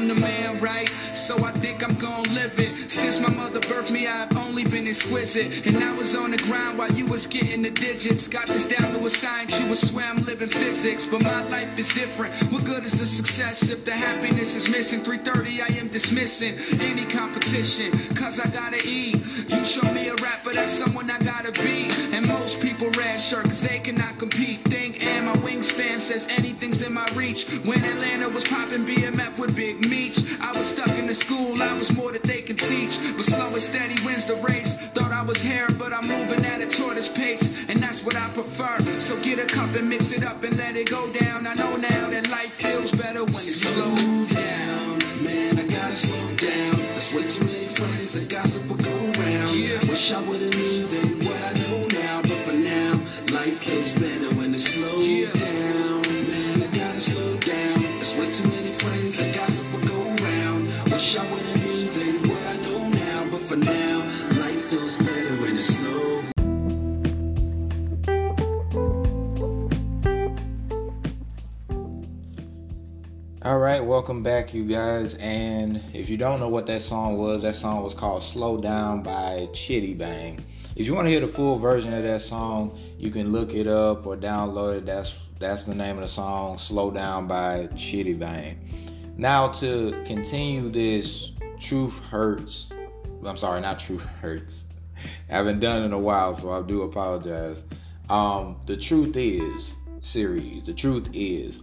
I'm the man, right? So I think I'm gonna live it. Since my mother birthed me, I've only been exquisite. And I was on the ground while you was getting the digits. Got this down to a science, you would swear I'm living physics. But my life is different. What good is the success if the happiness is missing? 330, I am dismissing any competition. Cause I gotta eat. You show me a rapper, that's someone I gotta be. And most people red shirt, cause they cannot compete. Says anything's in my reach. When Atlanta was popping BMF with Big Meech, I was stuck in the school, I was more that they can teach. But slow and steady wins the race. Thought I was here, but I'm moving at a tortoise pace, and that's what I prefer. So get a cup and mix it up and let it go down. I know now that life feels better when it's slow. Slow down, man, I gotta slow down. There's way too many friends that gossip will go around. Yeah. Wish I would've All right, welcome back, you guys. And if you don't know what that song was, that song was called Slow Down by Chitty Bang. If you want to hear the full version of that song, you can look it up or download it. That's that's the name of the song, Slow Down by Chitty Bang. Now to continue this Truth Hurts. I'm sorry, not Truth Hurts. I haven't done it in a while, so I do apologize. Um, the Truth Is series. The Truth Is.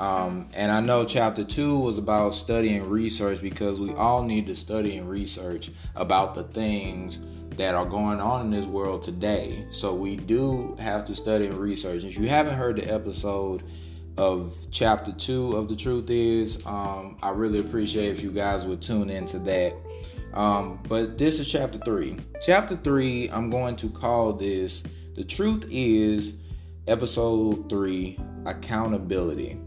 Um, and I know chapter two was about study and research because we all need to study and research about the things that are going on in this world today. So we do have to study and research. If you haven't heard the episode of chapter two of the truth is, um, I really appreciate if you guys would tune into that. Um, but this is chapter three. Chapter three, I'm going to call this the truth is episode three accountability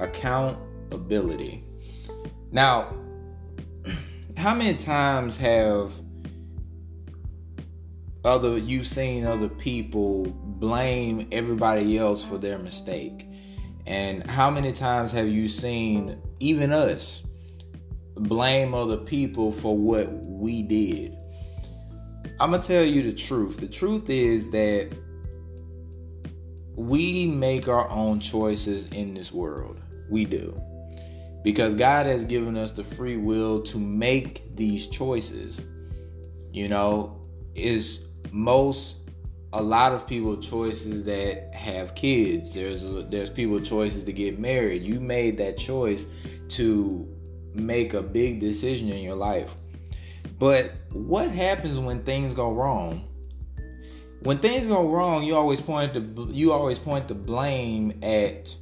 accountability. Now, how many times have other you've seen other people blame everybody else for their mistake? And how many times have you seen even us blame other people for what we did? I'm going to tell you the truth. The truth is that we make our own choices in this world. We do. Because God has given us the free will to make these choices. You know, is most a lot of people choices that have kids. There's there's people choices to get married. You made that choice to make a big decision in your life. But what happens when things go wrong? When things go wrong, you always point to you always point the blame at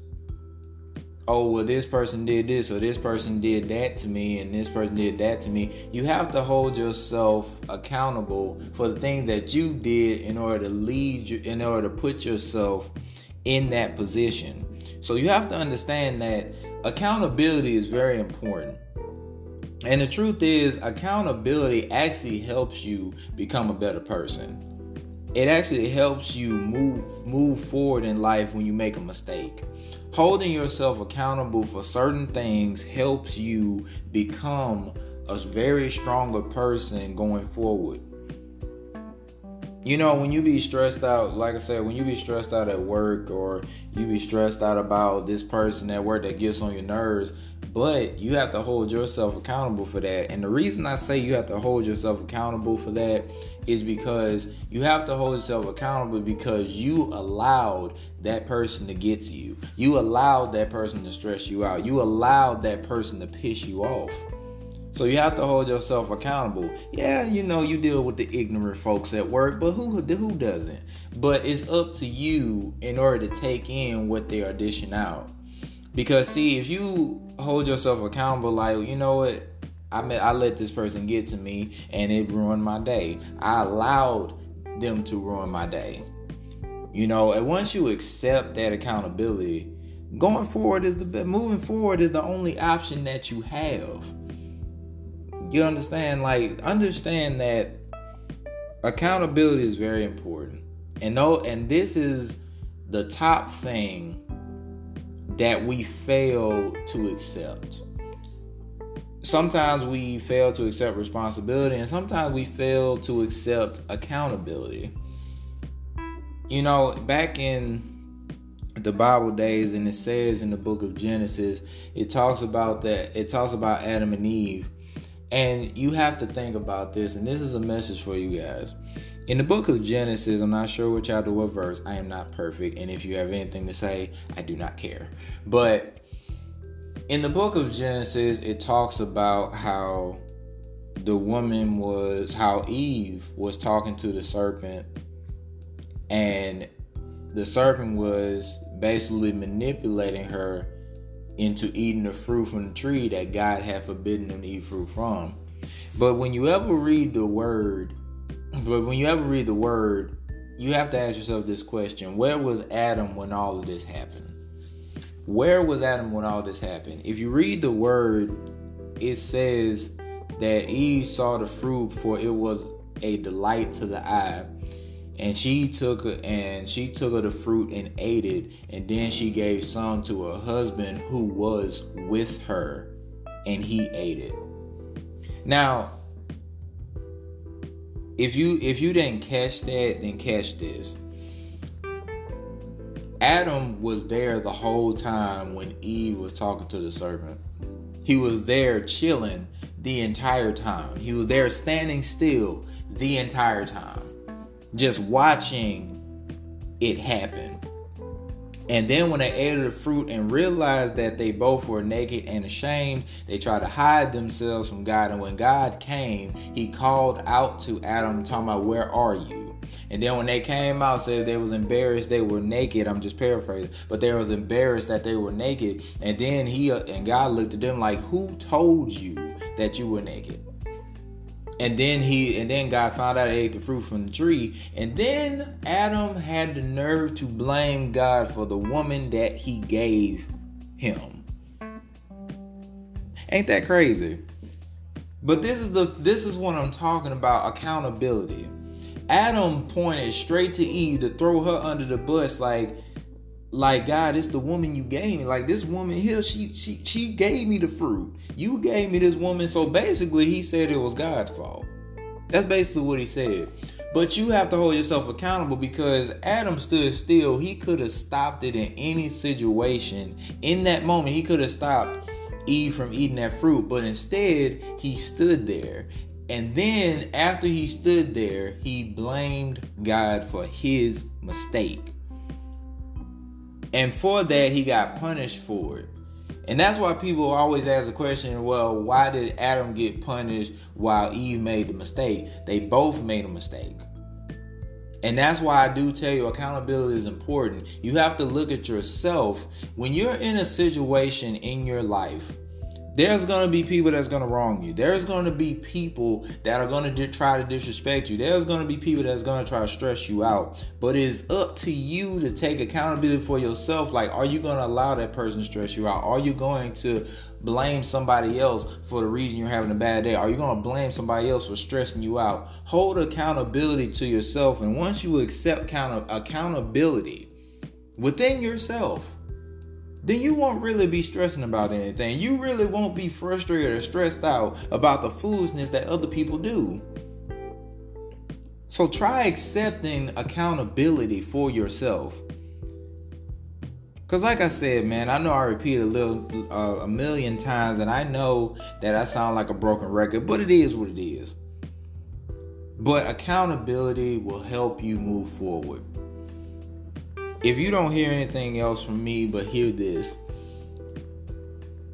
oh well this person did this or this person did that to me and this person did that to me. You have to hold yourself accountable for the things that you did in order to lead you in order to put yourself in that position. So you have to understand that accountability is very important. And the truth is, accountability actually helps you become a better person. It actually helps you move move forward in life when you make a mistake. Holding yourself accountable for certain things helps you become a very stronger person going forward. You know, when you be stressed out, like I said, when you be stressed out at work or you be stressed out about this person at work that gets on your nerves, but you have to hold yourself accountable for that. And the reason I say you have to hold yourself accountable for that is because you have to hold yourself accountable because you allowed that person to get to you. You allowed that person to stress you out. You allowed that person to piss you off. So you have to hold yourself accountable. Yeah, you know you deal with the ignorant folks at work, but who who doesn't? But it's up to you in order to take in what they are dishing out. Because see, if you hold yourself accountable, like you know what, I met, I let this person get to me and it ruined my day. I allowed them to ruin my day. You know, and once you accept that accountability, going forward is the moving forward is the only option that you have. You understand? Like, understand that accountability is very important. And no, and this is the top thing that we fail to accept. Sometimes we fail to accept responsibility, and sometimes we fail to accept accountability. You know, back in the Bible days, and it says in the book of Genesis, it talks about that, it talks about Adam and Eve. And you have to think about this, and this is a message for you guys. In the book of Genesis, I'm not sure what chapter, what verse, I am not perfect, and if you have anything to say, I do not care. But in the book of Genesis, it talks about how the woman was, how Eve was talking to the serpent, and the serpent was basically manipulating her into eating the fruit from the tree that God had forbidden them to eat fruit from. But when you ever read the word, but when you ever read the word, you have to ask yourself this question Where was Adam when all of this happened? Where was Adam when all this happened? If you read the word, it says that Eve saw the fruit for it was a delight to the eye and she took and she took of the fruit and ate it and then she gave some to her husband who was with her and he ate it now if you if you didn't catch that then catch this. Adam was there the whole time when eve was talking to the serpent he was there chilling the entire time. He was there standing still the entire time just watching it happen. And then when they ate the fruit and realized that they both were naked and ashamed, they tried to hide themselves from God. And when God came, he called out to Adam, talking about, Where are you? And then when they came out, said they was embarrassed they were naked. I'm just paraphrasing, but they was embarrassed that they were naked. And then he uh, and God looked at them like, Who told you that you were naked? And then he and then God found out he ate the fruit from the tree. And then Adam had the nerve to blame God for the woman that he gave him. Ain't that crazy? But this is the this is what I'm talking about accountability. Adam pointed straight to Eve to throw her under the bus like like God, it's the woman you gave me. Like this woman here, she she she gave me the fruit. You gave me this woman. So basically, he said it was God's fault. That's basically what he said. But you have to hold yourself accountable because Adam stood still. He could have stopped it in any situation. In that moment, he could have stopped Eve from eating that fruit. But instead, he stood there. And then after he stood there, he blamed God for his mistake. And for that, he got punished for it. And that's why people always ask the question, well, why did Adam get punished while Eve made the mistake? They both made a mistake. And that's why I do tell you accountability is important. You have to look at yourself when you're in a situation in your life there's to be people that's to wrong you. There's to be people that are to di- try to disrespect you. There's to be people that's to try to stress you out. But it's up to you to take accountability for yourself. Like, are you to allow that person to stress you out? Are you going to blame somebody else for the reason you're having a bad day? Are you going to blame somebody else for stressing you out? Hold accountability to yourself. And once you accept count- accountability within yourself, then you won't really be stressing about anything. You really won't be frustrated or stressed out about the foolishness that other people do. So try accepting accountability for yourself. Cause like I said, man, I know I repeat a little, uh, a million times, and I know that I sound like a broken record, but it is what it is. But accountability will help you move forward if you don't hear anything else from me but hear this,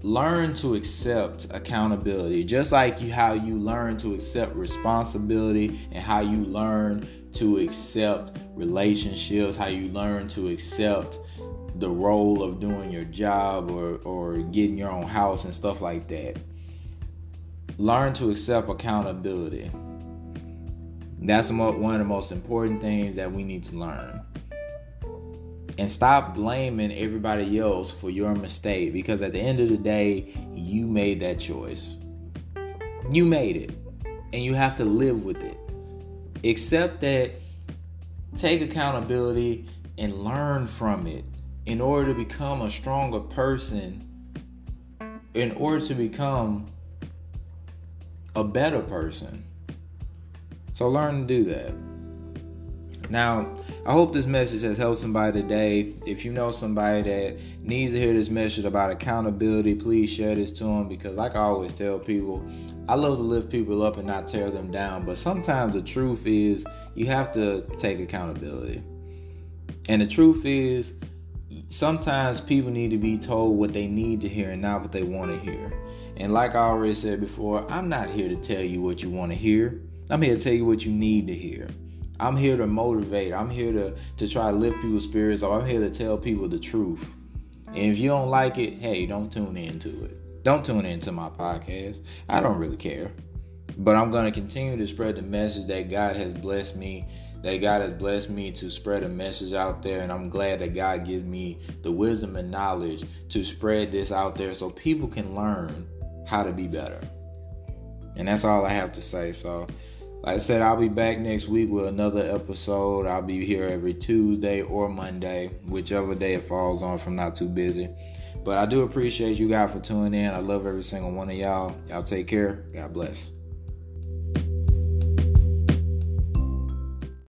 learn to accept accountability. Just like you, how you learn to accept responsibility and how you learn to accept relationships how you learn to accept the role of doing your job or, or getting your own house and stuff like that. Learn to accept accountability. That's one of the most important things that we need to learn and stop blaming everybody else for your mistake because at the end of the day, you made that choice. You made it, and you have to live with it. Accept that, take accountability, and learn from it. in order to become a stronger person, in order to become a better person. So learn to do that. Now, I hope this message has helped somebody today. If you know somebody that needs to hear this message about accountability, please share this to them because, like I always tell people, I love to lift people up and not tear them down. But sometimes the truth is you have to take accountability. And the truth is, sometimes people need to be told what they need to hear and not what they want to hear. And like I already said before, I'm not here to tell you what you want to hear. I'm here to tell you what you need to hear. I'm here to motivate. I'm here to, to try to lift people's spirits up. I'm here to tell people the truth. And if you don't like it, hey, don't tune into it. Don't tune into my podcast. I don't really care. But I'm going to continue to spread the message that God has blessed me, that God has blessed me to spread a message out there. And I'm glad that God gives me the wisdom and knowledge to spread this out there so people can learn how to be better. And that's all I have to say. So, like I said, I'll be back next week with another episode. I'll be here every Tuesday or Monday, whichever day it falls on if I'm not too busy. But I do appreciate you guys for tuning in. I love every single one of y'all. Y'all take care. God bless.